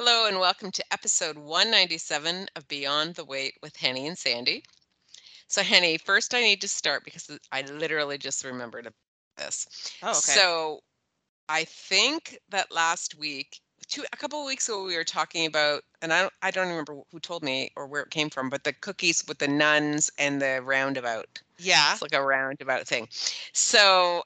Hello and welcome to episode 197 of Beyond the Weight with Henny and Sandy. So, Henny, first I need to start because I literally just remembered this. Oh, okay. So, I think that last week, two a couple of weeks ago, we were talking about, and I don't, I don't remember who told me or where it came from, but the cookies with the nuns and the roundabout. yeah. It's like a roundabout thing. So,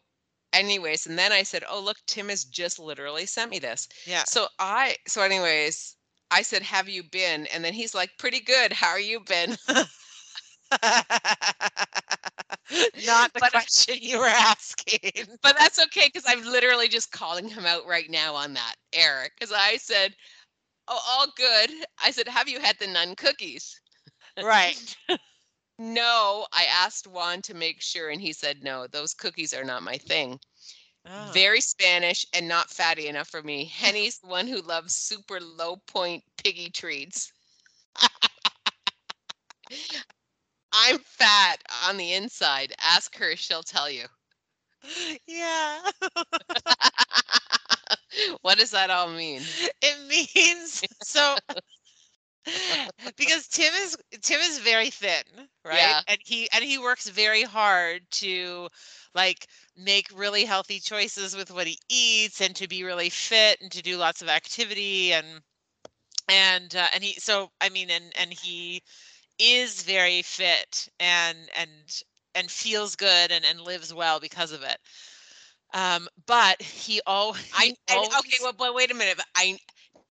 anyways, and then I said, "Oh, look, Tim has just literally sent me this." Yeah. So I, so anyways, I said, "Have you been?" And then he's like, "Pretty good. How are you been?" Not the But question you were asking. but that's okay because I'm literally just calling him out right now on that, Eric. Because I said, "Oh, all good." I said, "Have you had the nun cookies?" right. No, I asked Juan to make sure, and he said, "No, those cookies are not my thing." Oh. Very Spanish and not fatty enough for me. Henny's the one who loves super low point piggy treats. I'm fat on the inside. Ask her, she'll tell you. Yeah. what does that all mean? It means so because Tim is Tim is very thin, right? Yeah. And he and he works very hard to like make really healthy choices with what he eats and to be really fit and to do lots of activity and and uh, and he so I mean and and he is very fit and and and feels good and and lives well because of it. Um, but he al- I and, always okay, well, but wait a minute. I,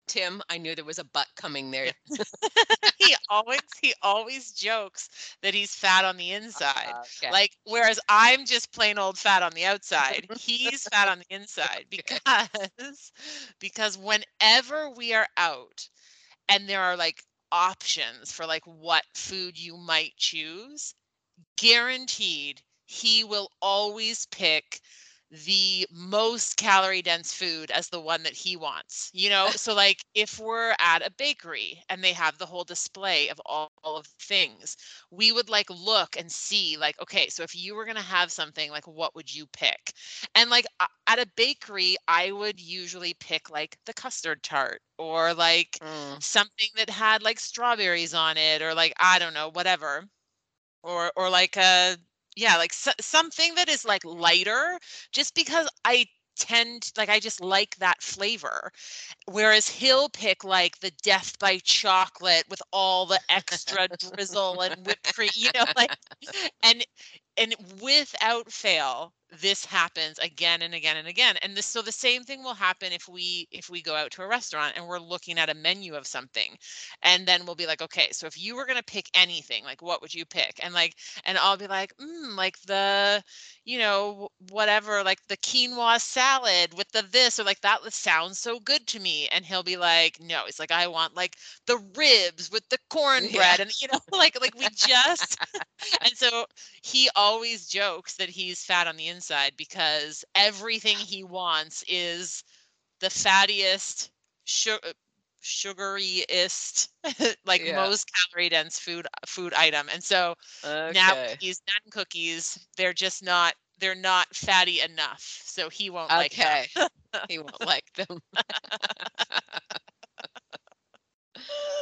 Tim, I knew there was a butt coming there. he always he always jokes that he's fat on the uh, inside. Okay. Like whereas I'm just plain old fat on the outside, he's fat on the inside because because whenever we are out and there are like options for like what food you might choose, guaranteed he will always pick the most calorie dense food as the one that he wants. You know, so like if we're at a bakery and they have the whole display of all, all of things, we would like look and see like okay, so if you were going to have something like what would you pick? And like at a bakery, I would usually pick like the custard tart or like Mm. something that had like strawberries on it or like I don't know, whatever. Or or like a yeah, like so, something that is like lighter just because I tend like I just like that flavor. Whereas he'll pick like the death by chocolate with all the extra drizzle and whipped cream, you know, like and and without fail this happens again and again and again and this so the same thing will happen if we if we go out to a restaurant and we're looking at a menu of something and then we'll be like okay so if you were going to pick anything like what would you pick and like and i'll be like mm, like the you know whatever like the quinoa salad with the this or like that sounds so good to me and he'll be like no it's like i want like the ribs with the cornbread Yeah. and you know like like we just and so he always jokes that he's fat on the inside because everything he wants is the fattiest su- uh, sugariest like Yeah. most calorie dense food food item and so Okay. now these nun cookies they're just not they're not fatty enough so he won't like them. okay. he won't like them.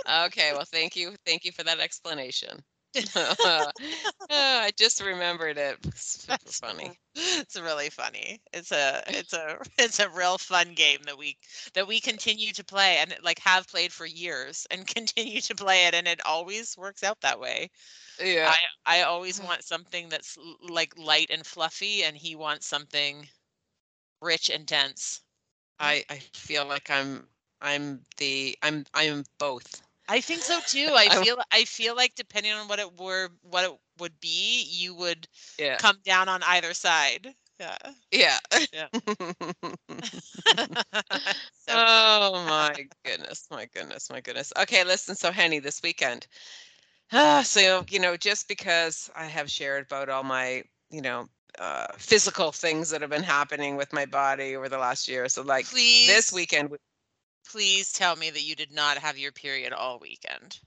okay. Well, thank you. Thank you for that explanation. Oh, I just remembered it. It's super That's funny. it's really funny it's a it's a it's a real fun game that we that we continue to play and like have played for years and continue to play it and it always works out that way Yeah. i i always want something that's like light and fluffy and he wants something rich and dense I I feel like I'm I'm the I'm I'm both. I think so too i feel i feel like depending on what it were what it would be you would Yeah. come down on either side yeah Yeah. Yeah. So oh my goodness, my goodness, my goodness. Okay, listen. So Henny, this weekend. Ah, so you know, just because I have shared about all my, you know, uh, physical things that have been happening with my body over the last year. So like please this weekend. Please tell me that you did not have your period all weekend.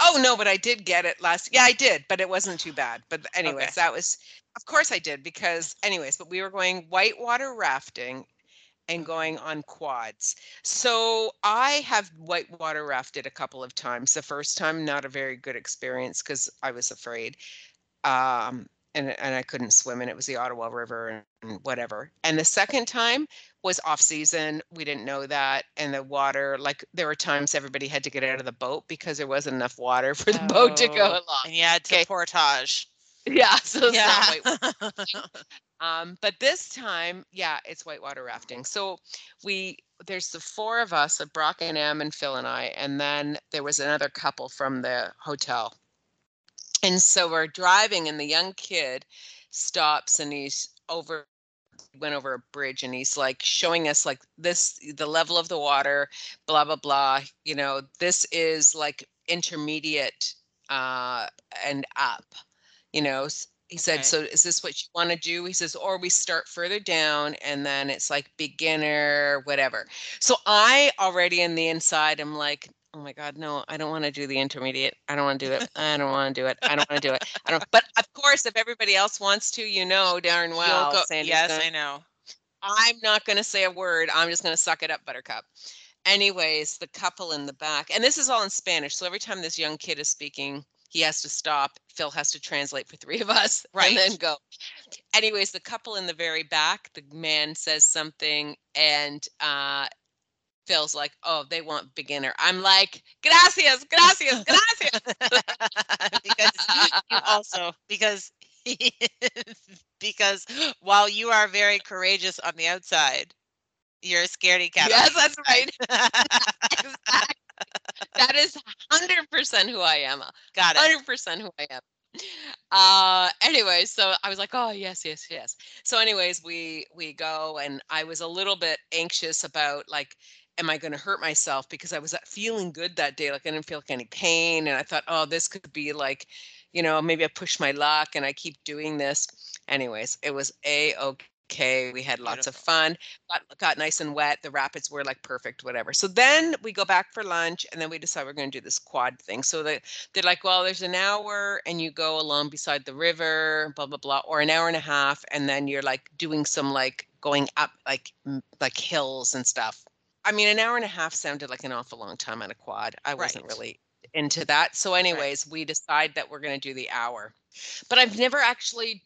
Oh no, but I did get it last. Yeah, I did, but it wasn't too bad. But anyways, Okay. that was, of course, I did because anyways. But we were going whitewater rafting and going on quads. So I have whitewater rafted a couple of times. The first time, not a very good experience because I was afraid. Um, and, and I couldn't swim and it was the Ottawa River and whatever. And the second time was off season. We didn't know that. And the water, like there were times everybody had to get out of the boat because there wasn't enough water for the boat to go Oh, along. And you had to Okay. portage. Yeah, so it's Yeah. white Um, but this time, yeah, it's whitewater rafting. So we there's the four of us, uh, Brock and Em and Phil and I, and then there was another couple from the hotel. And so we're driving, and the young kid stops and he's over went over a bridge and he's like showing us like this the level of the water blah blah blah you know this is like intermediate uh and up you know he Okay. said so is this what you want to do he says or we start further down and then it's like beginner whatever so i already in the inside i'm like oh my god no i don't want to do the intermediate i don't want to do it i don't want to do it i don't want to do it i don't but of course if everybody else wants to you know darn well go- yes, gonna- I know. I'm not going to say a word. I'm just going to suck it up, Buttercup. Anyways, the couple in the back, and this is all in Spanish. So every time this young kid is speaking, he has to stop. Phil has to translate for three of us right and then go. Anyways, the couple in the very back, the man says something, and uh, Phil's like, "Oh, they want beginner." I'm like, "Gracias, gracias, gracias." because you also because because while you are very courageous on the outside, you're a scaredy cat. yes, that's right. Exactly. That is hundred percent who I am. Got it. hundred percent who I am. Uh anyway, so I was like, oh yes, yes, yes. So, anyways, we we go and I was a little bit anxious about like, am I gonna hurt myself? Because I was uh, feeling good that day. Like I didn't feel like any pain. And I thought, oh, this could be like, you know, maybe I push my luck and I keep doing this. Anyways, it was a okay. We had lots of fun. Got got nice and wet. The rapids were like perfect, whatever. So then we go back for lunch and then we decide we're gonna do this quad thing. So they they're like, well, there's an hour and you go along beside the river, blah blah blah, or an hour and a half, and then you're like doing some like going up like like hills and stuff. I mean, an hour and a half sounded like an awful long time on a quad. I wasn't Right. really into that. So, anyways, we decide that we're going to do the hour. But I've never actually.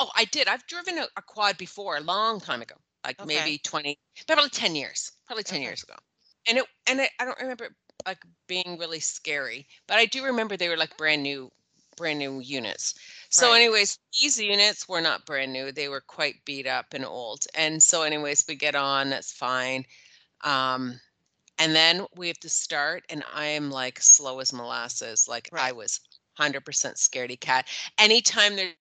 Oh, I did. I've driven a, a quad before, a long time ago, like Okay. maybe twenty, probably ten years, probably ten Okay. years ago. And it and it, I don't remember it, like being really scary, but I do remember they were like brand new, brand new units. So, Right. anyways, these units were not brand new; they were quite beat up and old. And so, anyways, we get on. That's fine. Um, and then we have to start, and I am like slow as molasses. Like I was 100% scaredy cat. Anytime there's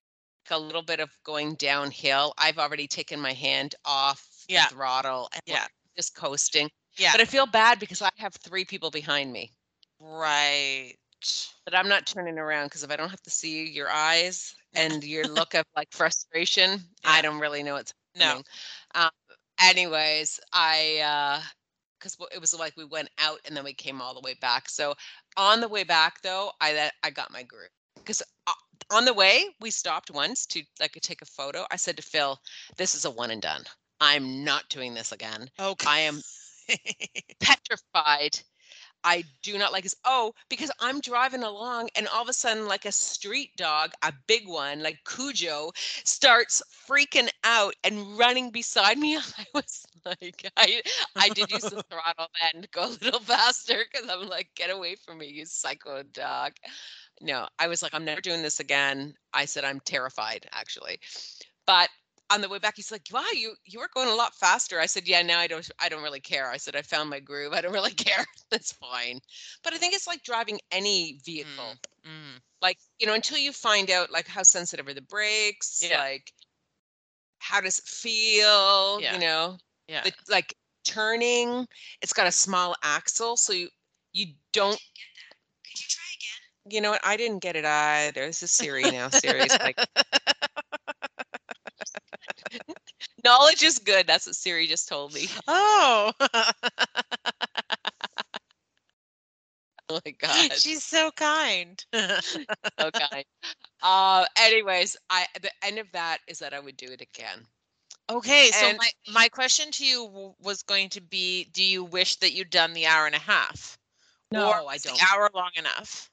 a little bit of going downhill, I've already taken my hand off Yeah. the throttle and Yeah. just coasting. Yeah. But I feel bad because I have three people behind me. Right. But I'm not turning around because if I don't have to see your eyes and your look of like frustration, I don't really know what's No. happening. Um, anyways, I uh because it was like we went out and then we came all the way back. So on the way back though, I that I got my groove because on the way we stopped once to like take a photo. I said to Phil, "This is a one and done. I'm not doing this again. Okay. I am petrified. I do not like this. Oh, because I'm driving along and all of a sudden, like a street dog, a big one, like Cujo, starts freaking out and running beside me. I was like, I, I did use the throttle then to go a little faster because I'm like, get away from me, you psycho dog. No, I was like, I'm never doing this again. I said, I'm terrified, actually. But on the way back, he's like, "Wow, you you were going a lot faster." I said, "Yeah, now I don't I don't really care." I said, "I found my groove. I don't really care. That's fine." But I think it's like driving any vehicle. Mm. Like you know, until you find out like how sensitive are the brakes, Yeah. like how does it feel? Yeah. You know, Yeah. the, like turning. It's got a small axle, so you you don't. Could you, try again? you know what? I didn't get it either. This is Siri now. Siri's like, knowledge is good. That's what Siri just told me. oh. Oh my god. She's so kind. so kind. Uh anyways, I the end of that is that I would do it again. Okay, so And- my my question to you was going to be: Do you wish that you'd done the hour and a half? No, or I don't. hour long enough?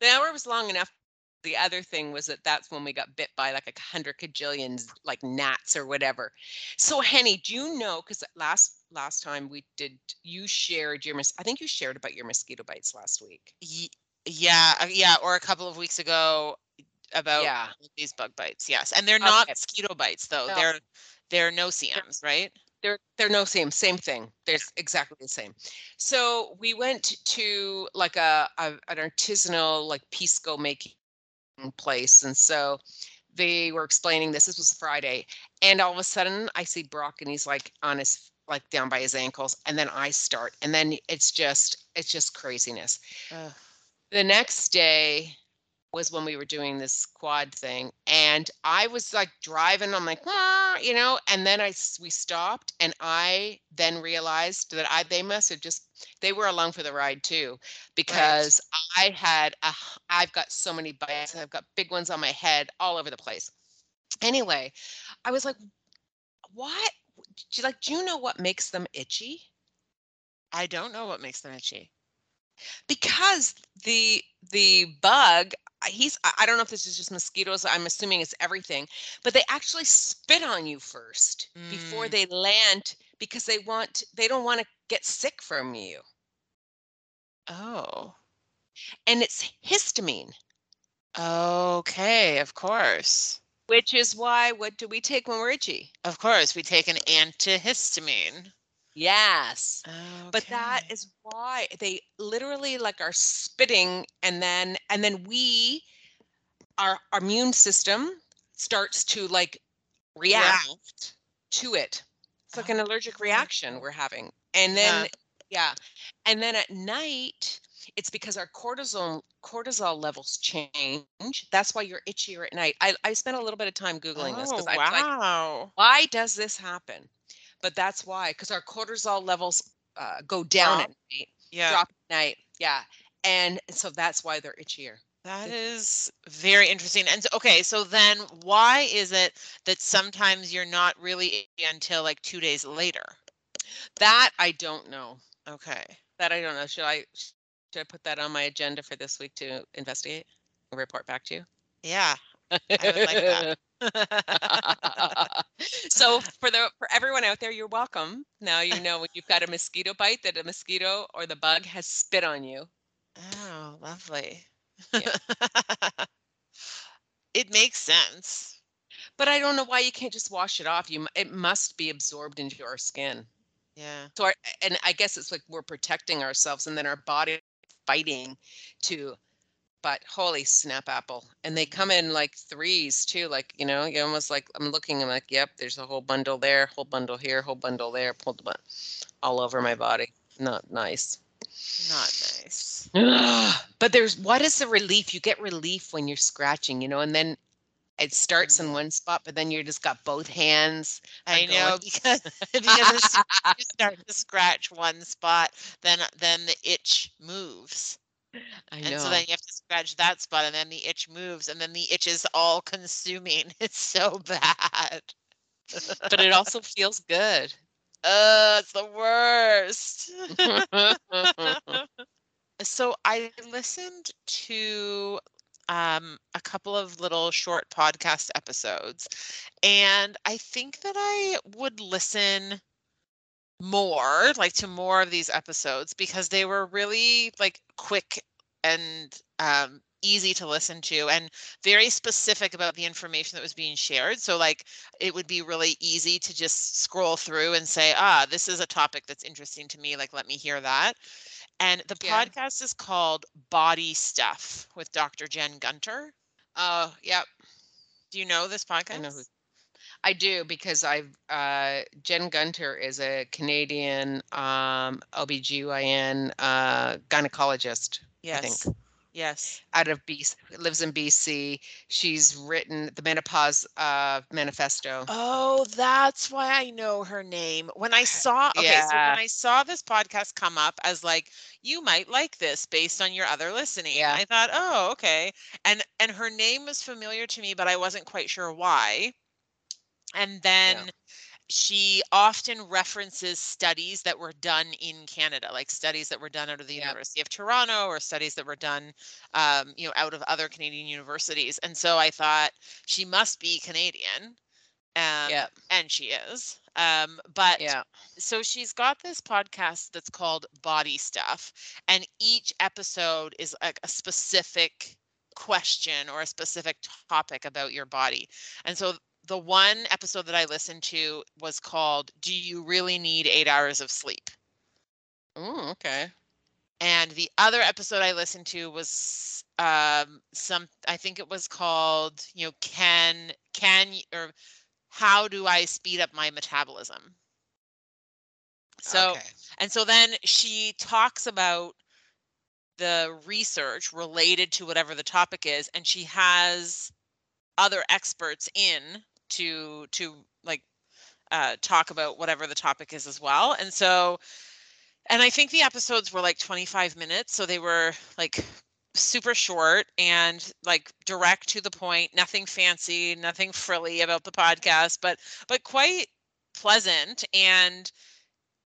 The hour was long enough. The other thing was that that's when we got bit by like a hundred cajillions, like gnats or whatever. So, Henny, do you know? Because last last time we did, you shared your I think you shared about your mosquito bites last week. Yeah, uh, yeah, or a couple of weeks ago about Yeah. these bug bites. Yes, and they're not Okay. mosquito bites though. No. They're they're no-see-ums, right? They're they're no same same thing. They're exactly the same. So we went to like a, a an artisanal like pisco making place, and so they were explaining this. This was Friday, and all of a sudden I see Brock, and he's like on his like down by his ankles, and then I start, and then it's just it's just craziness. Ugh. The next day was when we were doing this quad thing and i was like driving i'm like "Ah," you know and then i we stopped and i then realized that i they must have just they were along for the ride too because i had a, i've got so many bites i've got big ones on my head all over the place. Anyway i was like what? Do you like do you know what makes them itchy? I don't know what makes them itchy. Because the the bug I- he's I don't know if this is just mosquitoes i'm assuming it's everything but they actually spit on you first before Mm. they land because they want they don't want to get sick from you Oh. and it's histamine Okay, of course. which is why what do we take when we're itchy Of course, we take an antihistamine. Yes oh, but that is why they literally like are spitting and then and then we our, our immune system starts to like react to it. It's like oh, an allergic reaction Oh. we're having. And then yeah. And then at night it's because our cortisol cortisol levels change. That's why you're itchier at night. I, I spent a little bit of time googling this Oh, because I was like, why does this happen? But that's why, because our cortisol levels uh, go down at night, yeah. drop at night. Yeah. And so that's why they're itchier. That is very interesting. And so, okay, so then why is it that sometimes you're not really itchy until like two days later? That I don't know. Okay. That I don't know. Should I should I put that on my agenda for this week to investigate and report back to you? Yeah. I would like that. so for the for everyone out there, you're welcome. Now you know when you've got a mosquito bite that a mosquito or the bug has spit on you. oh, lovely. Yeah. it makes sense. But I don't know why you can't just wash it off. You it must be absorbed into our skin. Yeah. So our, and I guess it's like we're protecting ourselves and then our body fighting to but holy snap apple. And they come in like threes too. Like, you know, you almost like I'm looking, I'm like, yep, there's a whole bundle there, whole bundle here, whole bundle there, pulled all over my body. Not nice. Not nice. but there's what is the relief? You get relief when you're scratching, you know, and then it starts in Mhm. one spot, but then you're just got both hands. I know because because as soon as you start to scratch one spot, then then the itch moves. I And know. so then you have to scratch that spot and then the itch moves and then the itch is all consuming. It's so bad. but it also feels good. Uh, it's the worst. so I listened to um, a couple of little short podcast episodes, and I think that I would listen more, like to more of these episodes because they were really like quick and um, easy to listen to and very specific about the information that was being shared. So like it would be really easy to just scroll through and say, ah, this is a topic that's interesting to me. Like, let me hear that. And the Yeah. podcast is called Body Stuff with Dr. Jen Gunter. oh, yep. Do you know this podcast? I know who. I do because I've uh, Jen Gunter is a Canadian um, OBGYN uh, gynecologist Yes. think. Yes. out of BC, lives in BC. She's written the Menopause uh, Manifesto. Oh, that's why I know her name. When I saw okay, so when I saw this podcast come up as like you might like this based on your other listening, Yeah. I thought, oh, okay. And and her name was familiar to me, but I wasn't quite sure why. And then she often references studies that were done in Canada, like studies that were done out of the Yep. University of Toronto or studies that were done, um, you know, out of other Canadian universities. And so I thought she must be Canadian. Um, Yeah. And she is. Um, but Yeah. so she's got this podcast that's called Body Stuff, and each episode is like a specific question or a specific topic about your body. And so the one episode that I listened to was called Do You Really Need Eight Hours of Sleep? Ooh, okay. And the other episode I listened to was um some I think it was called, you know, can can or how do I speed up my metabolism? So okay. and so then she talks about the research related to whatever the topic is, and she has other experts in to to like uh, talk about whatever the topic is as well. And so, and I think the episodes were like 25 minutes, so they were like super short and like direct to the point, nothing fancy, nothing frilly about the podcast, but but quite pleasant and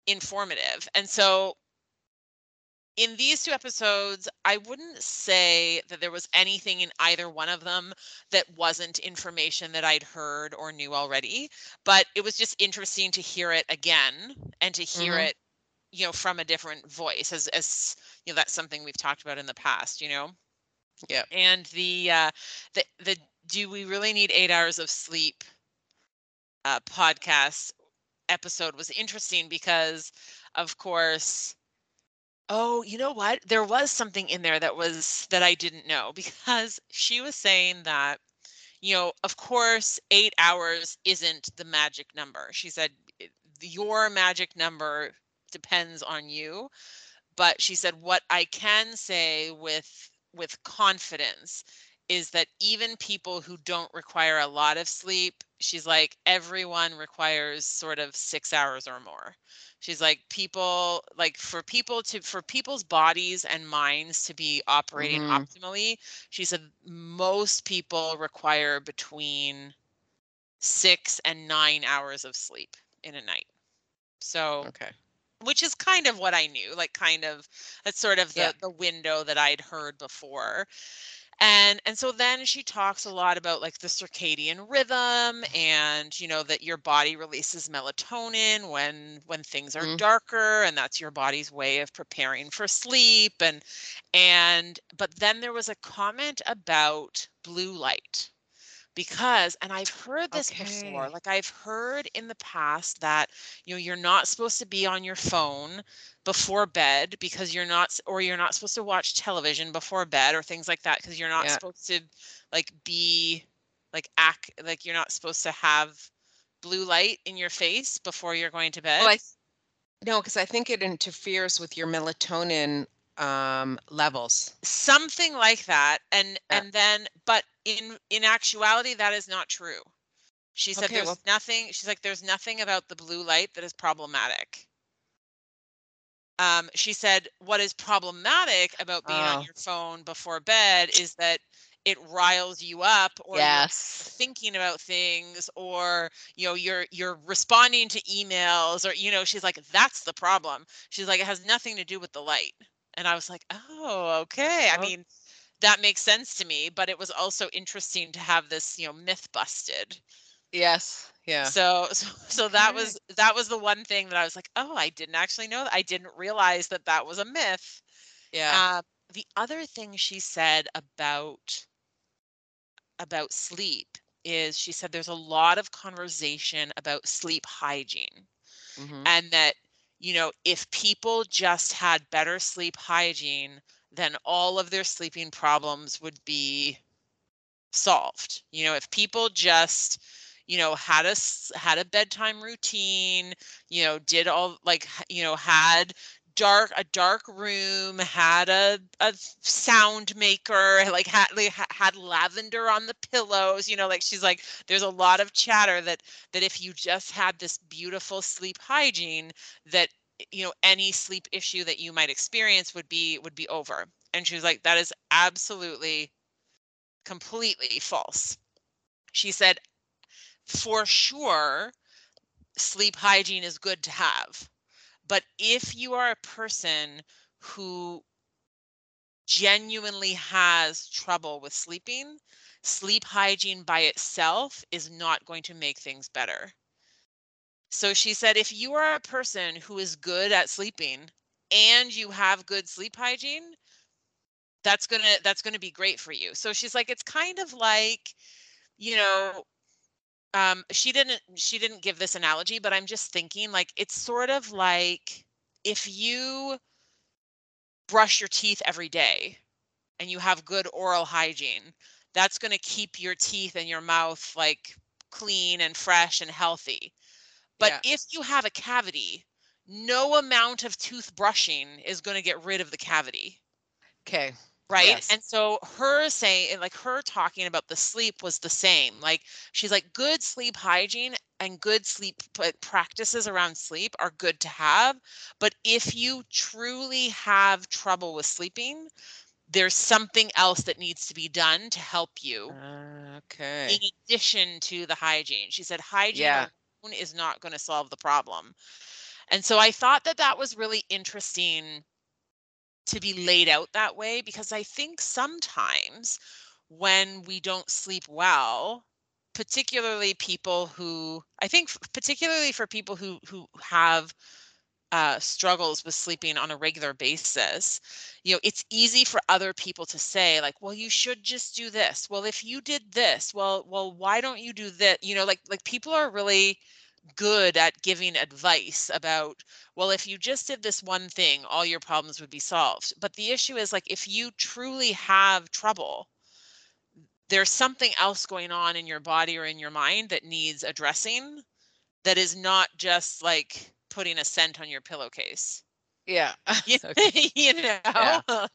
informative. And so in these two episodes, I wouldn't say that there was anything in either one of them that wasn't information that I'd heard or knew already, but it was just interesting to hear it again and to hear Mhm. it, you know, from a different voice as as you know, that's something we've talked about in the past, you know. Yeah. And the uh the the do we really need 8 hours of sleep uh podcast episode was interesting because of course Oh, you know what? There was something in there that was that I didn't know because she was saying that, you know, of course, eight hours isn't the magic number. She said eh, your magic number depends on you. But she said what I can say with with confidence is that even people who don't require a lot of sleep, she's like everyone requires sort of six hours or more she's like people like for people to for people's bodies and minds to be operating Mhm. optimally she said most people require between six and nine hours of sleep in a night so Okay. which is kind of what i knew like kind of that's sort of the Yeah. the window that i'd heard before and and so then she talks a lot about like the circadian rhythm and you know that your body releases melatonin when when things are Mm. darker and that's your body's way of preparing for sleep and and but then there was a comment about blue light because and I've heard this before like I've heard in the past that you know you're not supposed to be on your phone before bed because you're not or you're not supposed to watch television before bed or things like that because you're not Yeah. supposed to like be like act like you're not supposed to have blue light in your face before you're going to bed Well, I no, because I think it interferes with your melatonin um, levels. something like that and Yeah. and then but in in actuality that is not true she said Okay, there's well- nothing she's like there's nothing about the blue light that is problematic um she said what is problematic about being Oh. on your phone before bed is that it riles you up or Yes. thinking about things or you know you're you're responding to emails or you know she's like that's the problem she's like it has nothing to do with the light and i was like oh okay i mean that makes sense to me but it was also interesting to have this you know myth busted Yes. Yeah. so so, so that was that was the one thing that i was like oh i didn't actually know that i didn't realize that that was a myth Yeah. uh, the other thing she said about about sleep is she said there's a lot of conversation about sleep hygiene Mhm. and that you know if people just had better sleep hygiene then all of their sleeping problems would be solved. You know if people just you know had a had a bedtime routine you know did all like you know had dark a dark room had a, a sound maker like had had lavender on the pillows you know like she's like there's a lot of chatter that that if you just had this beautiful sleep hygiene that you know any sleep issue that you might experience would be would be over and she was like that is absolutely completely false she said for sure sleep hygiene is good to have. But if you are a person who genuinely has trouble with sleeping, sleep hygiene by itself is not going to make things better. So she said, if you are a person who is good at sleeping and you have good sleep hygiene, that's gonna that's gonna be great for you. So she's like, it's kind of like, you know, um, she didn't she didn't give this analogy, but I'm just thinking like it's sort of like if you brush your teeth every day and you have good oral hygiene, that's going to keep your teeth and your mouth like clean and fresh and healthy. But yeah. if you have a cavity, no amount of tooth brushing is going to get rid of the cavity. Okay. Right. Yes. And so her saying, like her talking about the sleep was the same. Like she's like, good sleep hygiene and good sleep practices around sleep are good to have. But if you truly have trouble with sleeping, there's something else that needs to be done to help you. Uh, okay. In addition to the hygiene, she said hygiene yeah. is not going to solve the problem. And so I thought that that was really interesting to be laid out that way because I think sometimes when we don't sleep well, particularly people who I think particularly for people who who have uh, struggles with sleeping on a regular basis, you know, it's easy for other people to say, like, well, you should just do this. Well, if you did this, well, well, why don't you do that? You know, like like people are really good at giving advice about, well, if you just did this one thing, all your problems would be solved. But the issue is like if you truly have trouble, there's something else going on in your body or in your mind that needs addressing that is not just like putting a scent on your pillowcase. Yeah. you, you know. Yeah.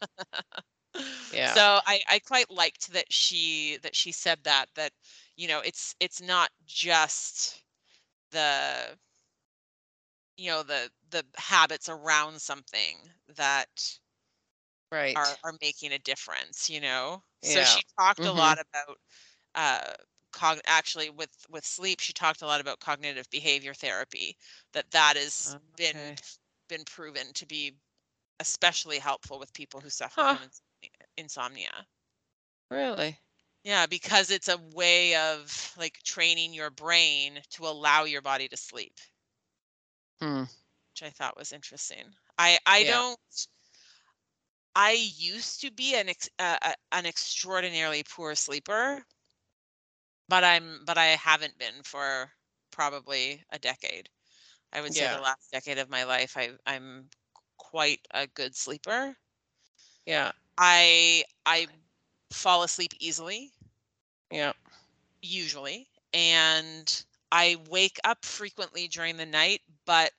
yeah. So I I quite liked that she that she said that that you know it's it's not just the you know the the habits around something that right are are making a difference you know yeah. so she talked mm-hmm. a lot about uh cog- actually with with sleep she talked a lot about cognitive behavior therapy that that has okay. been been proven to be especially helpful with people who suffer huh. from insomnia really yeah because it's a way of like training your brain to allow your body to sleep hmm. which i thought was interesting i i yeah. don't i used to be an ex, uh, an extraordinarily poor sleeper but I'm but I haven't been for probably a decade. I would say the last decade of my life I I'm quite a good sleeper. Yeah. I I fall asleep easily. Yeah. Usually. And I wake up frequently during the night, but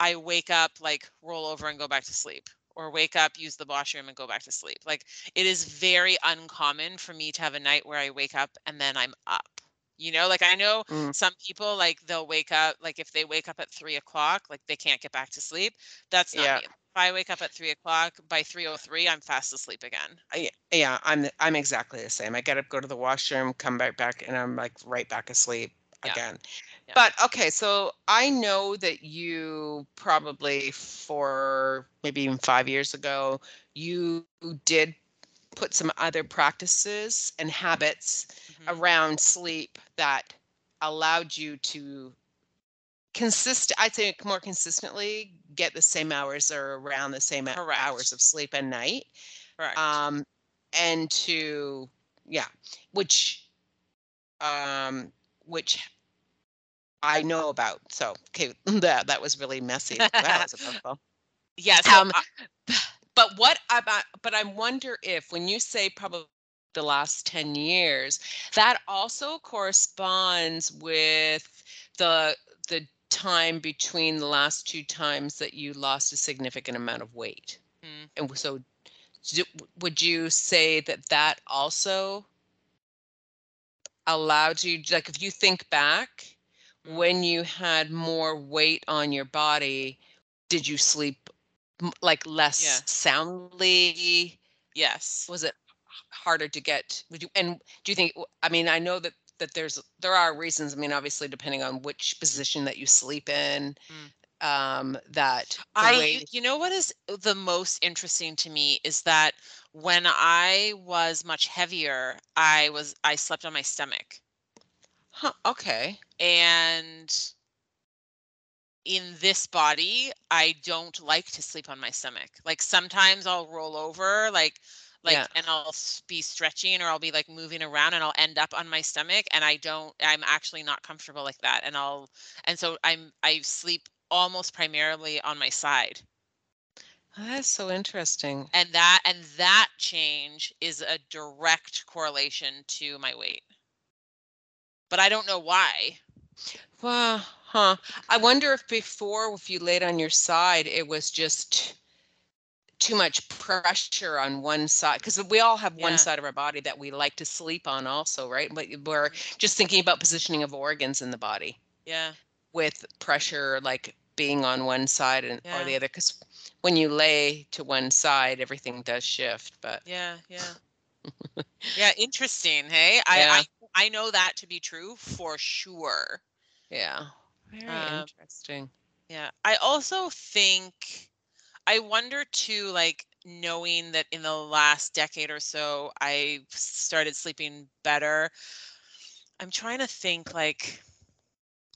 I wake up like roll over and go back to sleep or wake up, use the washroom, and go back to sleep. Like it is very uncommon for me to have a night where I wake up and then I'm up. You know, like I know mm. some people like they'll wake up like if they wake up at three o'clock, like they can't get back to sleep. That's not yeah. me. If I wake up at three o'clock by three o three, I'm fast asleep again. I, yeah, I'm I'm exactly the same. I get up, go to the washroom, come back back, and I'm like right back asleep yeah. again. But okay, so I know that you probably for maybe even five years ago, you did put some other practices and habits mm-hmm. around sleep that allowed you to consist I'd say more consistently get the same hours or around the same Correct. hours of sleep a night. Right. Um and to yeah, which um which I know about. So okay, that that was really messy. That was a mouthful. Yes. Um, but what about? But I wonder if when you say probably the last 10 years that also corresponds with the the time between the last two times that you lost a significant amount of weight mm. and so would you say that that also allowed you like if you think back when you had more weight on your body, did you sleep like less yeah. soundly? Yes. Was it harder to get? Would you? And do you think? I mean, I know that that there's there are reasons. I mean, obviously, depending on which position that you sleep in, um, that I, way. you know what is the most interesting to me is that when I was much heavier, I was I slept on my stomach. Huh, okay. And in this body, I don't like to sleep on my stomach. Like sometimes I'll roll over, like like Yeah. and I'll be stretching or I'll be like moving around and I'll end up on my stomach and I don't I'm actually not comfortable like that and I'll and so I'm I sleep almost primarily on my side. Oh, That's so interesting. And that and that change is a direct correlation to my weight. But I don't know why. Well, huh. I wonder if before, if you laid on your side, it was just too much pressure on one side. Because we all have Yeah. one side of our body that we like to sleep on, also, right? But we're just thinking about positioning of organs in the body Yeah. with pressure like being on one side and or the other. Because when you lay to one side, everything does shift. But Yeah, yeah. Yeah, interesting. Hey, I, Yeah. I I know that to be true for sure. yeah, very Um, interesting. Yeah. I also think I wonder too, like knowing that in the last decade or so I started sleeping better. I'm trying to think like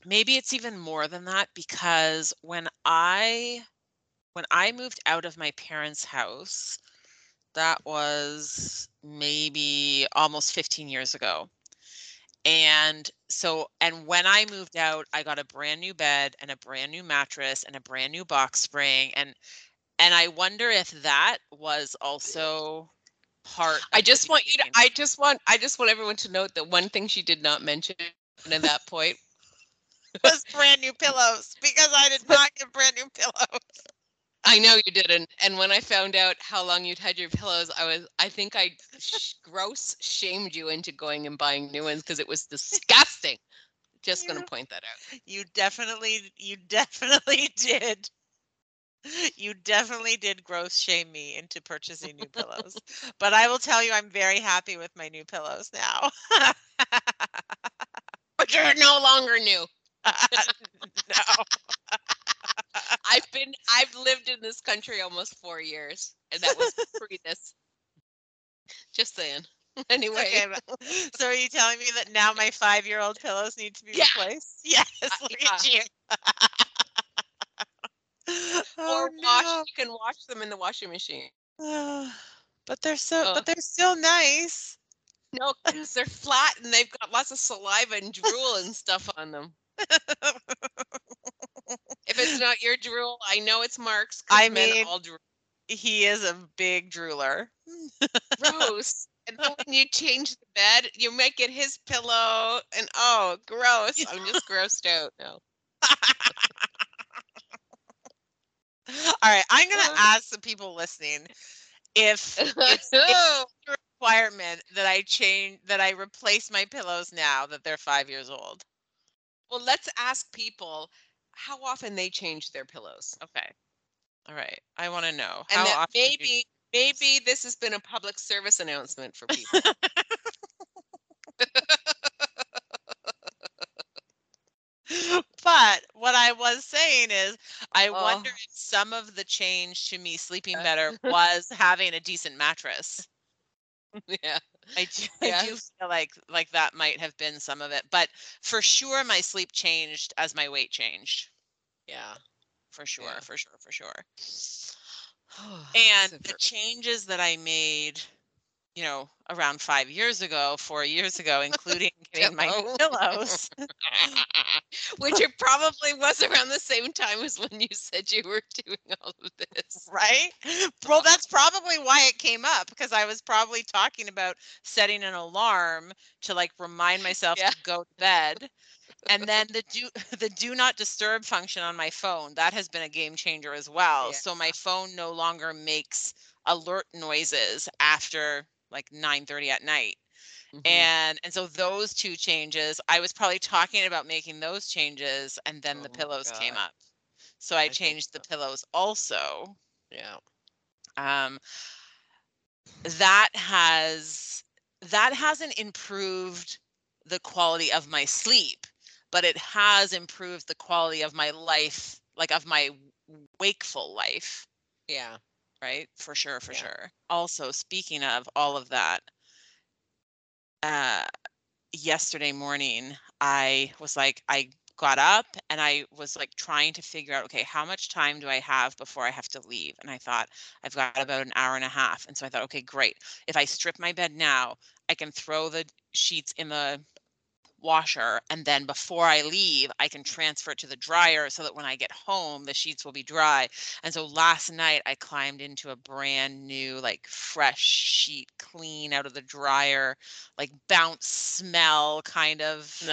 maybe it's even more than that because when I when I moved out of my parents' house, that was maybe almost 15 years ago. And so, and when I moved out, I got a brand new bed and a brand new mattress and a brand new box spring. And, and I wonder if that was also part. I just want you to. I just want I just want everyone to note that one thing she did not mention at that point. was brand new pillows because I did not get brand new pillows. I know you didn't. And when I found out how long you'd had your pillows, I was I think I sh- gross shamed you into going and buying new ones because it was disgusting. Just gonna point that out. You definitely, you definitely did. You definitely did gross shame me into purchasing new pillows. But I will tell you, I'm very happy with my new pillows now. But you're no longer new. no. I've been I've lived in this country almost 4 years and that was pre this. Just saying. Anyway, Okay, but- so are you telling me that now my five-year-old pillows need to be Yeah. replaced? Uh, yes, look at you. oh, or wash no. you can wash them in the washing machine. but they're so, Oh. but they're still nice. No, because they're flat and they've got lots of saliva and drool and stuff on them. If it's not your drool, I know it's Mark's. I mean- all drool. he is a big drooler. gross. and then when you change the bed, you might get his pillow, and oh, gross! I'm just grossed out now. All right, I'm gonna Uh. ask the people listening if it's, it's a requirement that I change that I replace my pillows now that they're five years old. well, let's ask people how often they change their pillows, Okay. All right. I want to know and how that often do you- maybe maybe this has been a public service announcement for people. but what I was saying is, I wonder Oh. if some of the change to me sleeping Uh. better was having a decent mattress. yeah, I do, I do feel like like that might have been some of it, but for sure my sleep changed as my weight changed. yeah. For sure, Yeah. for sure, for sure. and And the changes that I made, you know, around five years ago, four years ago, including getting my pillows. which it probably was around the same time as when you said you were doing all of this. right? Well, that's probably why it came up because I was probably talking about setting an alarm to like remind myself Yeah. to go to bed. And then the do the do not disturb function on my phone, that has been a game changer as well. So my phone no longer makes alert noises after like 9:30 at night. Mhm. And and so those two changes, I was probably talking about making those changes and then the Oh my pillows came up. So I think changed the so. pillows also yeah. um, that has that hasn't improved the quality of my sleep, but it has improved the quality of my life, like of my wakeful life. Yeah. Right? For sure, for Yeah. sure. Also, speaking of all of that, uh yesterday morning I was like I got up and I was like trying to figure out okay, how much time do I have before I have to leave? And I thought I've got about an hour and a half. And so I thought, okay, great. If I strip my bed now, I can throw the sheets in the washer and then before I leave, I can transfer it to the dryer so that when I get home, the sheets will be dry. And so last night I climbed into a brand new, like fresh sheet, clean out of the dryer, like bounce smell kind of No,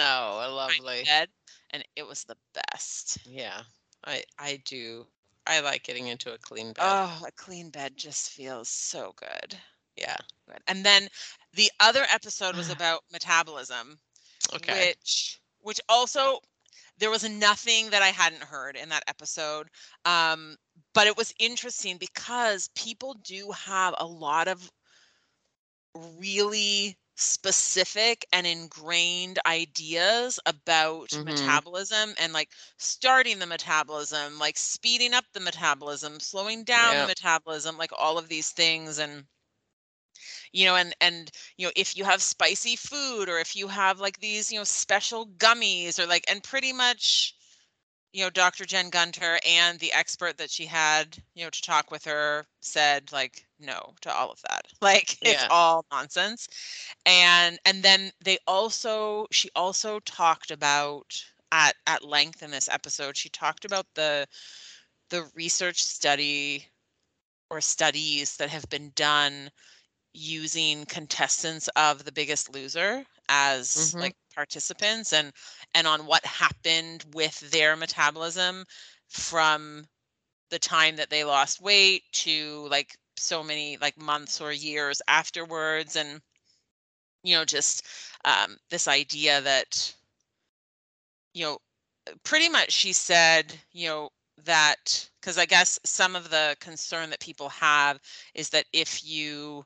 lovely. bed. And it was the best. Yeah. I I do. I like getting into a clean bed. Oh, a clean bed just feels so good. yeah. And then the other episode was about metabolism. Okay. which which also there was nothing that I hadn't heard in that episode. Um, but it was interesting because people do have a lot of really specific and ingrained ideas about Mhm. metabolism and like starting the metabolism, like speeding up the metabolism, slowing down Yep. the metabolism, like all of these things and you know and and you know if you have spicy food or if you have like these you know special gummies or like and pretty much you know dr jen gunter and the expert that she had you know to talk with her said like no to all of that. Like it's all nonsense. And and then they also she also talked about at at length in this episode she talked about the the research study or studies that have been done using contestants of the biggest loser as Mhm. like participants and and on what happened with their metabolism from the time that they lost weight to like so many like months or years afterwards and you know just um this idea that you know pretty much she said you know that because i guess some of the concern that people have is that if you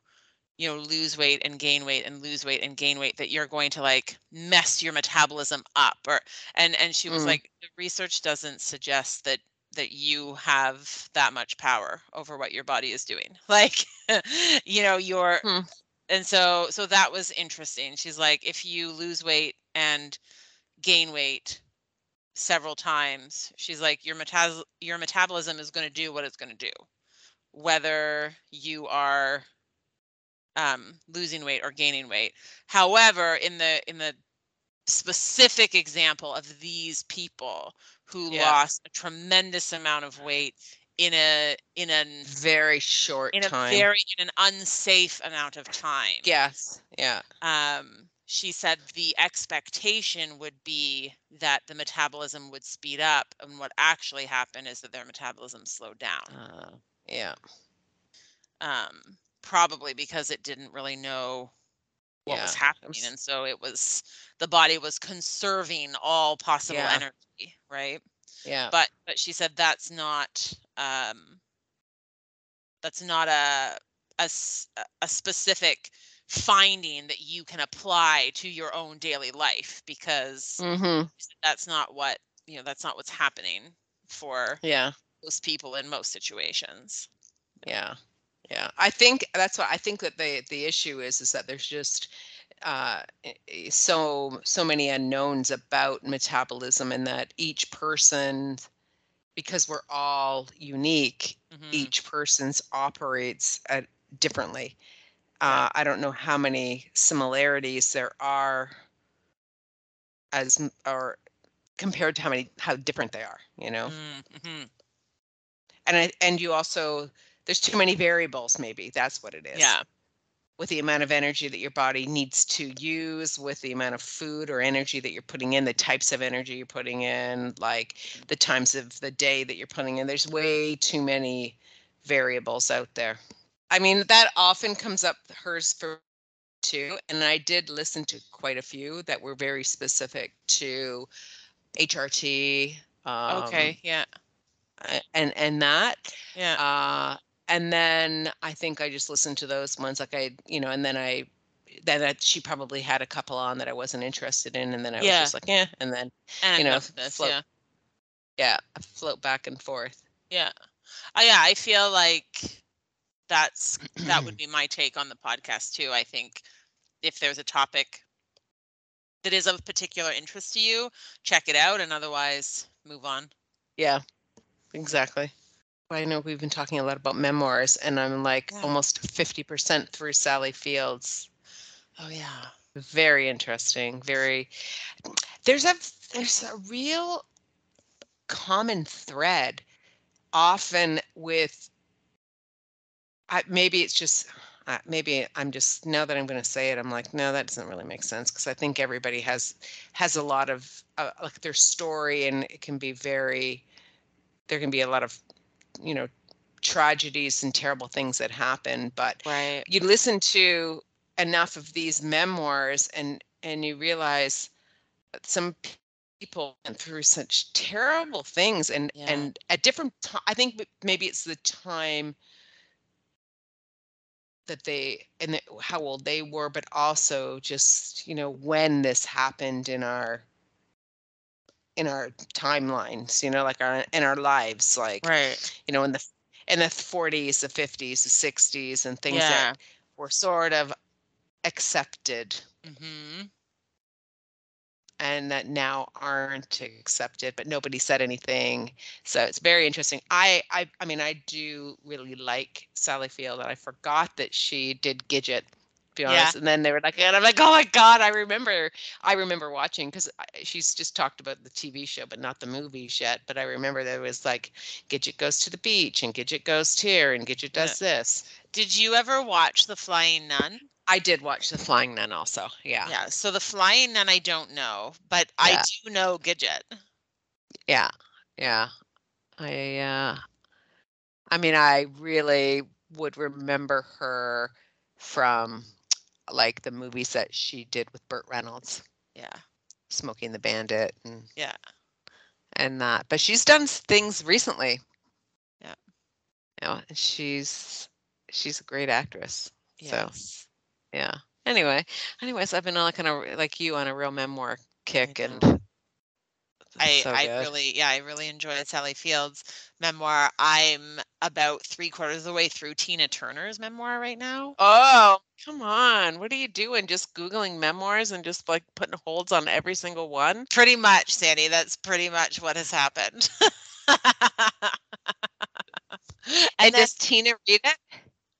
you know lose weight and gain weight and lose weight and gain weight that you're going to like mess your metabolism up or and and she was Mm. like the research doesn't suggest that that you have that much power over what your body is doing like you know your Hmm. and so so that was interesting she's like if you lose weight and gain weight several times she's like your metas- your metabolism is going to do what it's going to do whether you are um losing weight or gaining weight however in the in the specific example of these people who Yeah. lost a tremendous amount of weight in a in a Very short in a time. very in an unsafe amount of time yes. Yeah. um, she said the expectation would be that the metabolism would speed up, and what actually happened is that their metabolism slowed down. Uh, yeah. Um, probably because it didn't really know what was happening, and so it was the body was conserving all possible Yeah. energy, right? Yeah. But but she said that's not um, that's not a a specific finding that you can apply to your own daily life because mm-hmm. that's not what you know that's not what's happening for Yeah. most people in most situations Yeah. Yeah. I think that's what I think that the the issue is is that there's just uh so so many unknowns about metabolism and that each person because we're all unique Mhm. each person's operates at differently uh, i don't know how many similarities there are as or compared to how many how different they are you know Mm, mhm. and I, and you also there's too many variables maybe that's what it is. Yeah. With the amount of energy that your body needs to use with the amount of food or energy that you're putting in the types of energy you're putting in like the times of the day that you're putting in there's way too many variables out there. I mean that often comes up hers for too and i did listen to quite a few that were very specific to hrt um, okay yeah. and and that yeah. uh and then i think i just listened to those ones like i you know and then i that, that she probably had a couple on that I wasn't interested in, and then I Yeah. was just like, yeah, and then and know, this, float. yeah. yeah, I float back and forth. Yeah. Uh, yeah, I feel like that's that would be my take on the podcast too. I think if there's a topic that is of particular interest to you, check it out and otherwise move on. Yeah, exactly. I know we've been talking a lot about memoirs, and I'm like Yeah. almost 50% through Sally Fields. Oh yeah. Very interesting. Very. There's a there's a real common thread, often with. I, maybe it's just uh, maybe I'm just now that I'm going to say it, I'm like, no, that doesn't really make sense because I think everybody has has a lot of uh, like their story, and it can be very. There can be a lot of, you know, tragedies and terrible things that happen, but Right. you listen to enough of these memoirs and and you realize that some people went through such terrible things and Yeah. and at different i think maybe it's the time that they and the, how old they were but also just you know when this happened in our in our timelines you know like our in our lives like Right. you know in the in the 40s the 50s the 60s and things Yeah. that were sort of accepted Mm-hmm. and that now aren't accepted but nobody said anything so it's very interesting i i, I mean i do really like sally field and i forgot that she did gidget be Yeah. honest and then they were like and i'm like oh my god i remember i remember watching because she's just talked about the tv show but not the movies yet but i remember there was like gidget goes to the beach and gidget goes here and gidget does this Did you ever watch The Flying Nun? i did watch the flying nun also yeah Yeah. So The Flying Nun, I don't know, but I do know Gidget. Yeah, yeah. I uh I mean I really would remember her from like the movies that she did with Burt Reynolds, Yeah. Smokey and the Bandit and Yeah. and that. But she's done things recently. Yeah. You know, she's she's a great actress. So yeah. Anyway, anyways, I've been on kind of like you on a real memoir kick and I, so I really, yeah, I really enjoyed Sally Field's memoir. I'm about three quarters of the way through Tina Turner's memoir right now. Oh, come on. What are you doing? Just Googling memoirs and just like putting holds on every single one? Pretty much, Sandy. That's pretty much what has happened. And, and does Tina read it?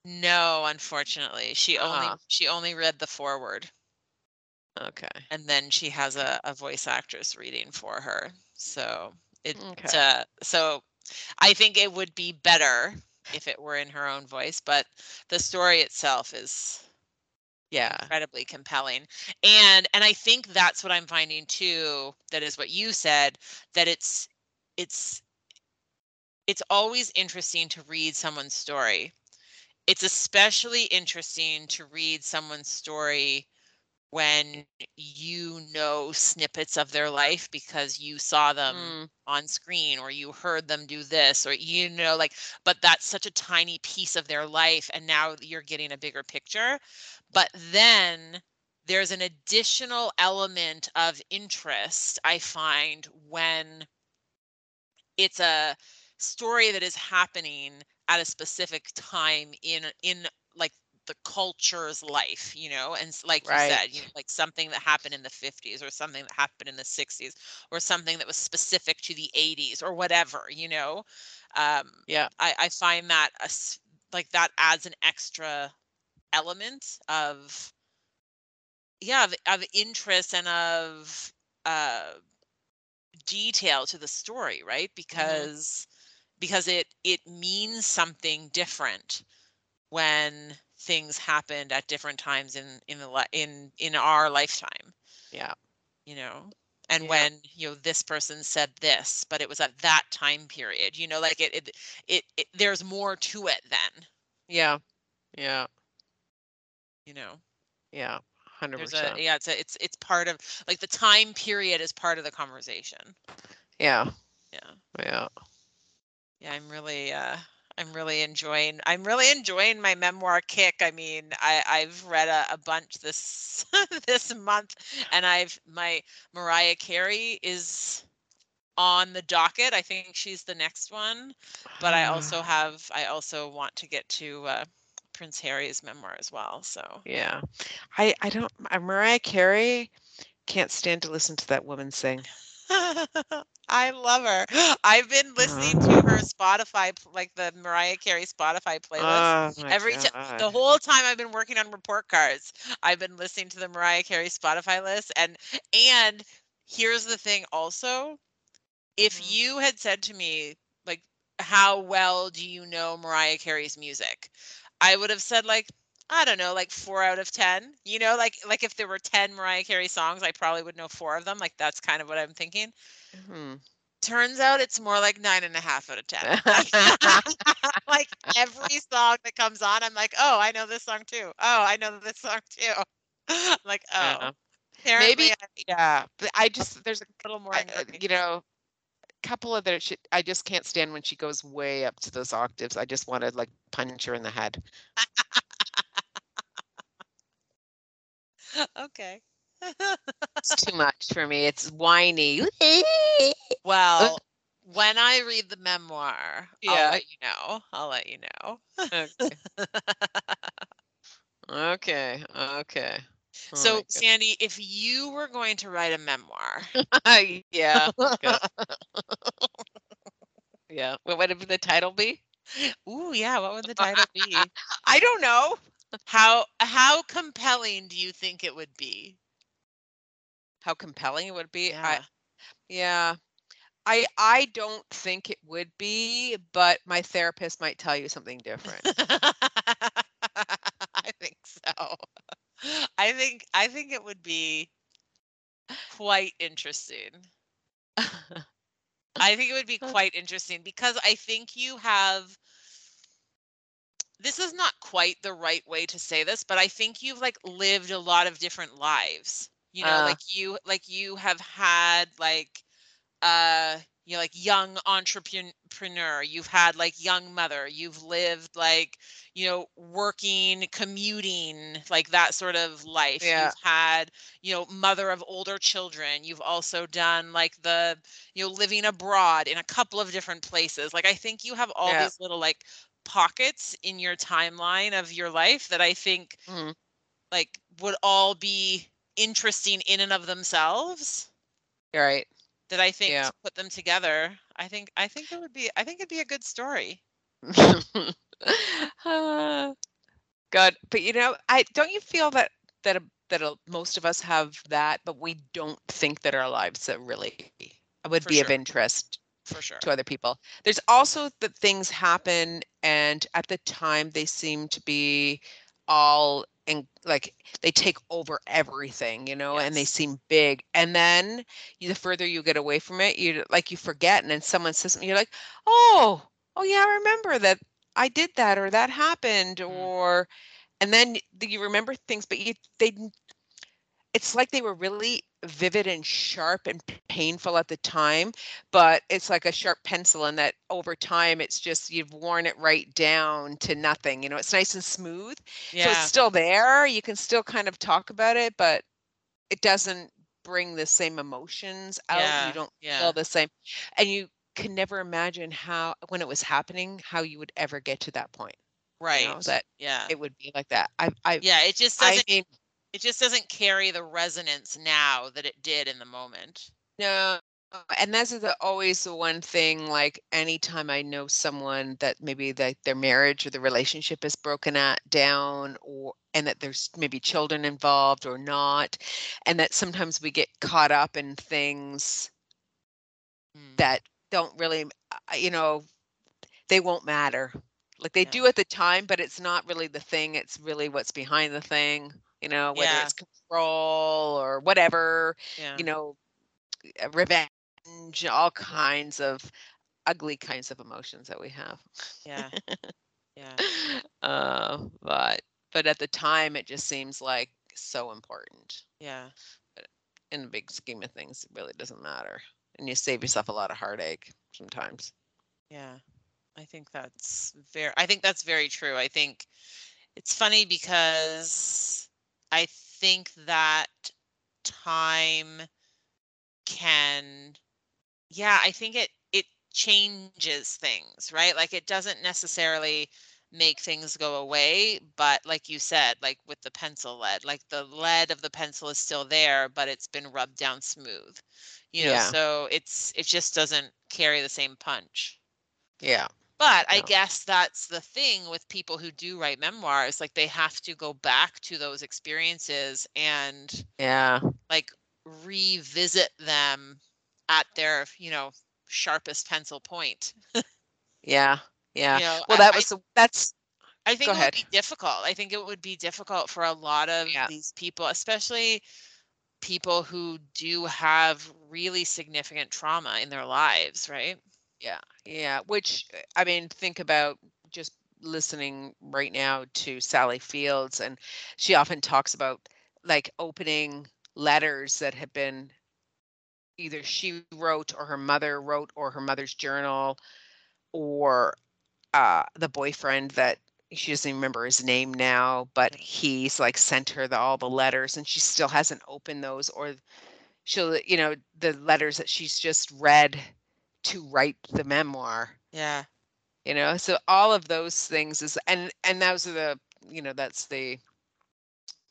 no, unfortunately, she only Ah. she only read the foreword, Okay. and then she has a, a voice actress reading for her. So it Okay. uh, so I think it would be better if it were in her own voice, but the story itself is Yeah. incredibly compelling and and i think that's what i'm finding too that is what you said that it's it's it's always interesting to read someone's story it's especially interesting to read someone's story when you know snippets of their life because you saw them Mm, on screen or you heard them do this or you know like but that's such a tiny piece of their life and now you're getting a bigger picture. But then there's an additional element of interest i find when it's a story that is happening at a specific time in in like the culture's life you know and like you said you know, like something that happened in the 50s or something that happened in the 60s or something that was specific to the 80s or whatever you know? Um Yeah. i i find that a like that adds an extra element of yeah of, of interest and of uh detail to the story right? Because because it it means something different when things happened at different times in in the in in our lifetime Yeah. you know and Yeah. when you know this person said this but it was at that time period you know like it it, it, it there's more to it then Yeah. Yeah. you know Yeah. Hundred there's a percent. yeah it's a, it's it's part of like the time period is part of the conversation Yeah. yeah Yeah. yeah i'm really uh I'm really enjoying. I'm really enjoying my memoir kick. I mean, I I've read a, a bunch this this month, and I've my Mariah Carey is on the docket. I think she's the next one, but I also have I also want to get to uh, Prince Harry's memoir as well. So Yeah. I I don't Mariah Carey can't stand to listen to that woman sing. I love her. I've been listening to her Spotify, like the Mariah Carey Spotify playlist. Oh Every time, the whole time I've been working on report cards, I've been listening to the Mariah Carey Spotify list. And and here's the thing also, if Mhm. you had said to me, like, how well do you know Mariah Carey's music? I would have said like, I don't know, like four out of ten. You know, like like if there were 10 Mariah Carey songs, I probably would know four of them. Like that's kind of what I'm thinking. Mhm. Turns out it's more like nine and a half out of ten. like every song that comes on, I'm like, oh, I know this song too. Oh, I know this song too. I'm like, oh, Maybe, I'm yeah, but I just there's a little more. I- uh, you know, couple of their shit. I just can't stand when she goes way up to those octaves. I just want to like punch her in the head. okay. It's too much for me. It's whiny. Well, when I read the memoir, Yeah. I'll let you know. I'll let you know. Okay. Okay. Okay. Oh so, Sandy, if you were going to write a memoir, yeah. Yeah. What would the title be? ooh, yeah, what would the title be? I don't know. How how compelling do you think it would be? How compelling it would be. Yeah. I, yeah. I I don't think it would be, but my therapist might tell you something different. I think so. I think I think it would be quite interesting. I think it would be quite interesting because I think you have this is not quite the right way to say this, but I think you've like lived a lot of different lives. You know, Uh. like you like you have had like uh you know like young entrepreneur, you've had like young mother, you've lived like you know working, commuting, like that sort of life. Yeah. You've had you know mother of older children. You've also done like the you know living abroad in a couple of different places. Like I think you have all Yeah. these little like pockets in your timeline of your life that I think Mhm. like would all be interesting in and of themselves You're right. that I think Yeah. to put them together I think I think it would be I think it'd be a good story. Uh, God, but you know, I don't you feel that that a, that a, most of us have that, but we don't think that our lives that really would For be of interest For sure. to other people. There's also that things happen, and at the time they seem to be all and like they take over everything, you know, and they seem big. And then you, the further you get away from it, you like you forget, and then someone says something, you're like, oh, oh yeah, I remember that I did that or that happened, Mm. or and then you remember things, but you they it's like they were really vivid and sharp and painful at the time but it's like a sharp pencil and that over time it's just you've worn it right down to nothing you know it's nice and smooth so it's still there you can still kind of talk about it but it doesn't bring the same emotions out Yeah, you don't yeah. feel the same and you can never imagine how when it was happening how you would ever get to that point right. you know, that yeah. it would be like that i i yeah, it just doesn't mean it just doesn't carry the resonance now that it did in the moment. No, and that's the, always the one thing. Like anytime I know someone that maybe like their marriage or the relationship is broken at down, or and that there's maybe children involved or not, and that sometimes we get caught up in things Mm. that don't really, you know, they won't matter. Like they Yeah. do at the time, but it's not really the thing. It's really what's behind the thing. You know, whether Yeah. it's control or whatever. Yeah. You know, uh, revenge, all kinds of ugly kinds of emotions that we have. yeah. Yeah. Uh, but but at the time, it just seems like so important. Yeah. But In the big scheme of things, it really doesn't matter, and you save yourself a lot of heartache sometimes. Yeah. I think that's very I think that's very true. I think it's funny because I think that time can yeah, I think it it changes things, right? Like it doesn't necessarily make things go away, but like you said, like with the pencil lead, like the lead of the pencil is still there, but it's been rubbed down smooth. You know, Yeah. so it's it just doesn't carry the same punch. Yeah. But I guess that's the thing with people who do write memoirs, like they have to go back to those experiences and Yeah. like revisit them at their, you know, sharpest pencil point. Yeah. Yeah. You know, Well, that I- was the- that's I think Go it ahead. would be difficult. I think it would be difficult for a lot of Yeah. these people, especially people who do have really significant trauma in their lives, right? Yeah, yeah. Which uh, I mean, think about just listening right now to Sally Fields, and she often talks about like opening letters that have been either she wrote or her mother wrote or her mother's journal or uh the boyfriend that she doesn't even remember his name now but he's like sent her the, all the letters and she still hasn't opened those or she'll you know the letters that she's just read to write the memoir Yeah. you know so all of those things is and and those are the you know that's the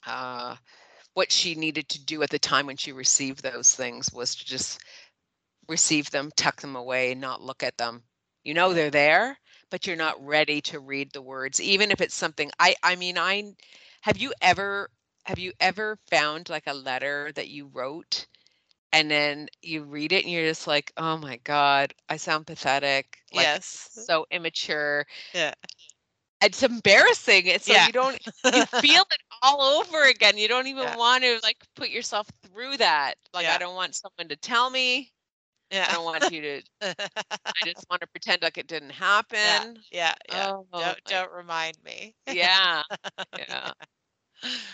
uh what she needed to do at the time when she received those things was to just receive them tuck them away not look at them you know they're there but you're not ready to read the words even if it's something i i mean i have you ever have you ever found like a letter that you wrote and then you read it and you're just like oh my god i sound pathetic like yes. so immature. Yeah. It's embarrassing. It's so Yeah. you don't you feel it all over again. You don't even Yeah. want to like put yourself through that. Like Yeah. I don't want someone to tell me. Yeah. I don't want you to I just want to pretend like it didn't happen. yeah. Yeah. Oh, don't don't remind me. yeah. Yeah.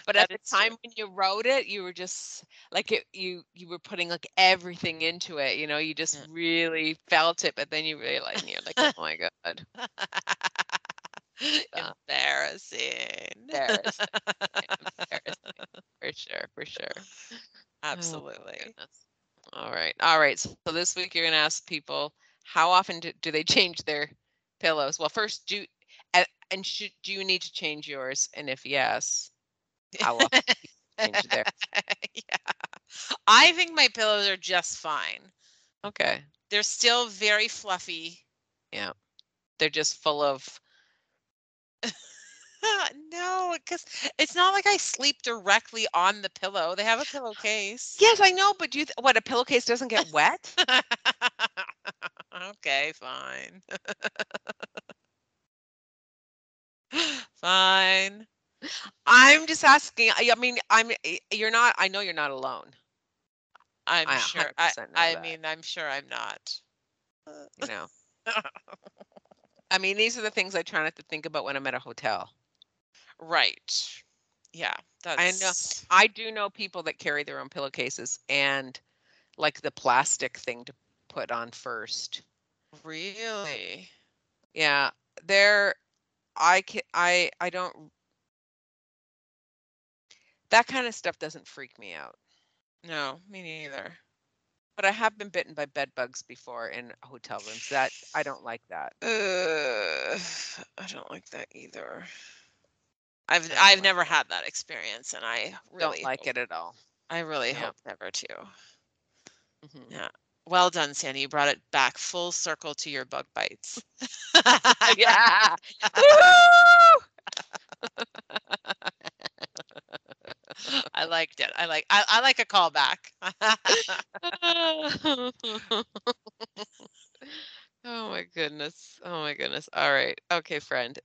But at the is true. time when you wrote it, you were just like it, you you were putting like everything into it. You know, you just Yeah. really felt it, but then you realize and you're like, oh my god. Embarrassing. embarrassing. embarrassing. For sure, for sure. Oh, Absolutely. goodness. All right. All right. So, so this week you're going to ask people how often do, do they change their pillows? Well, first, do and, and should do you need to change yours? And if yes, how often change theirs? yeah. I think my pillows are just fine. Okay. They're still very fluffy. Yeah. They're just full of. no, because it's not like I sleep directly on the pillow. They have a pillowcase. Yes, I know, but do you th- what a pillowcase doesn't get wet? okay, fine. fine. I'm just asking. I I mean, I'm. eh, You're not. I know you're not alone. I'm I sure. I, I that. mean, I'm sure I'm not. You know. I mean, these are the things I try not to think about when I'm at a hotel. right. Yeah. That's. know. I do know people that carry their own pillowcases and like the plastic thing to put on first. Really? Yeah, they're I can I I don't that kind of stuff doesn't freak me out. No, me neither. But I have been bitten by bed bugs before in hotel rooms. That I don't like that. Uh, I don't like that either. I've I've like never that. had that experience, and I really don't like hope- it at all. I really Yeah. hope never to. Mhm. Yeah. Well done, Sandy. You brought it back full circle to your bug bites. Yeah. I liked it. I like I, I like a callback. oh my goodness. Oh my goodness. All right. Okay, friend.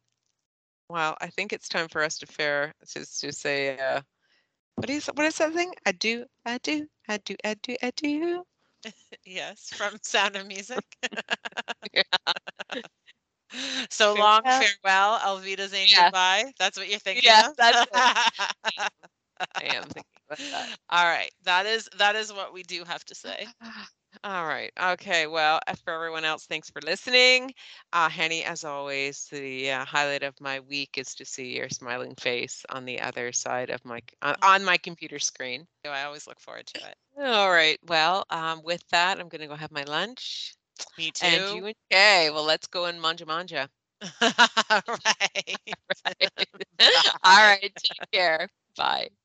Well, I think it's time for us to fair to to say uh what is what is that thing? I do, I do, I do, I do, I do. yes, from Sound of Music. Yeah. So long Farewell. farewell, auf Wiedersehen Yeah. goodbye. That's what you're thinking Yeah, of? that's I am thinking about that. All right. That is that is what we do have to say. All right. Okay. Well, uh, for everyone else, thanks for listening. Uh, Henny, as always, the uh, highlight of my week is to see your smiling face on the other side of my on, on my computer screen. So I always look forward to it. All right. Well, um, with that, I'm going to go have my lunch. Me too. And you, okay. Well, let's go and manja manja. right. All right. Take care. Bye.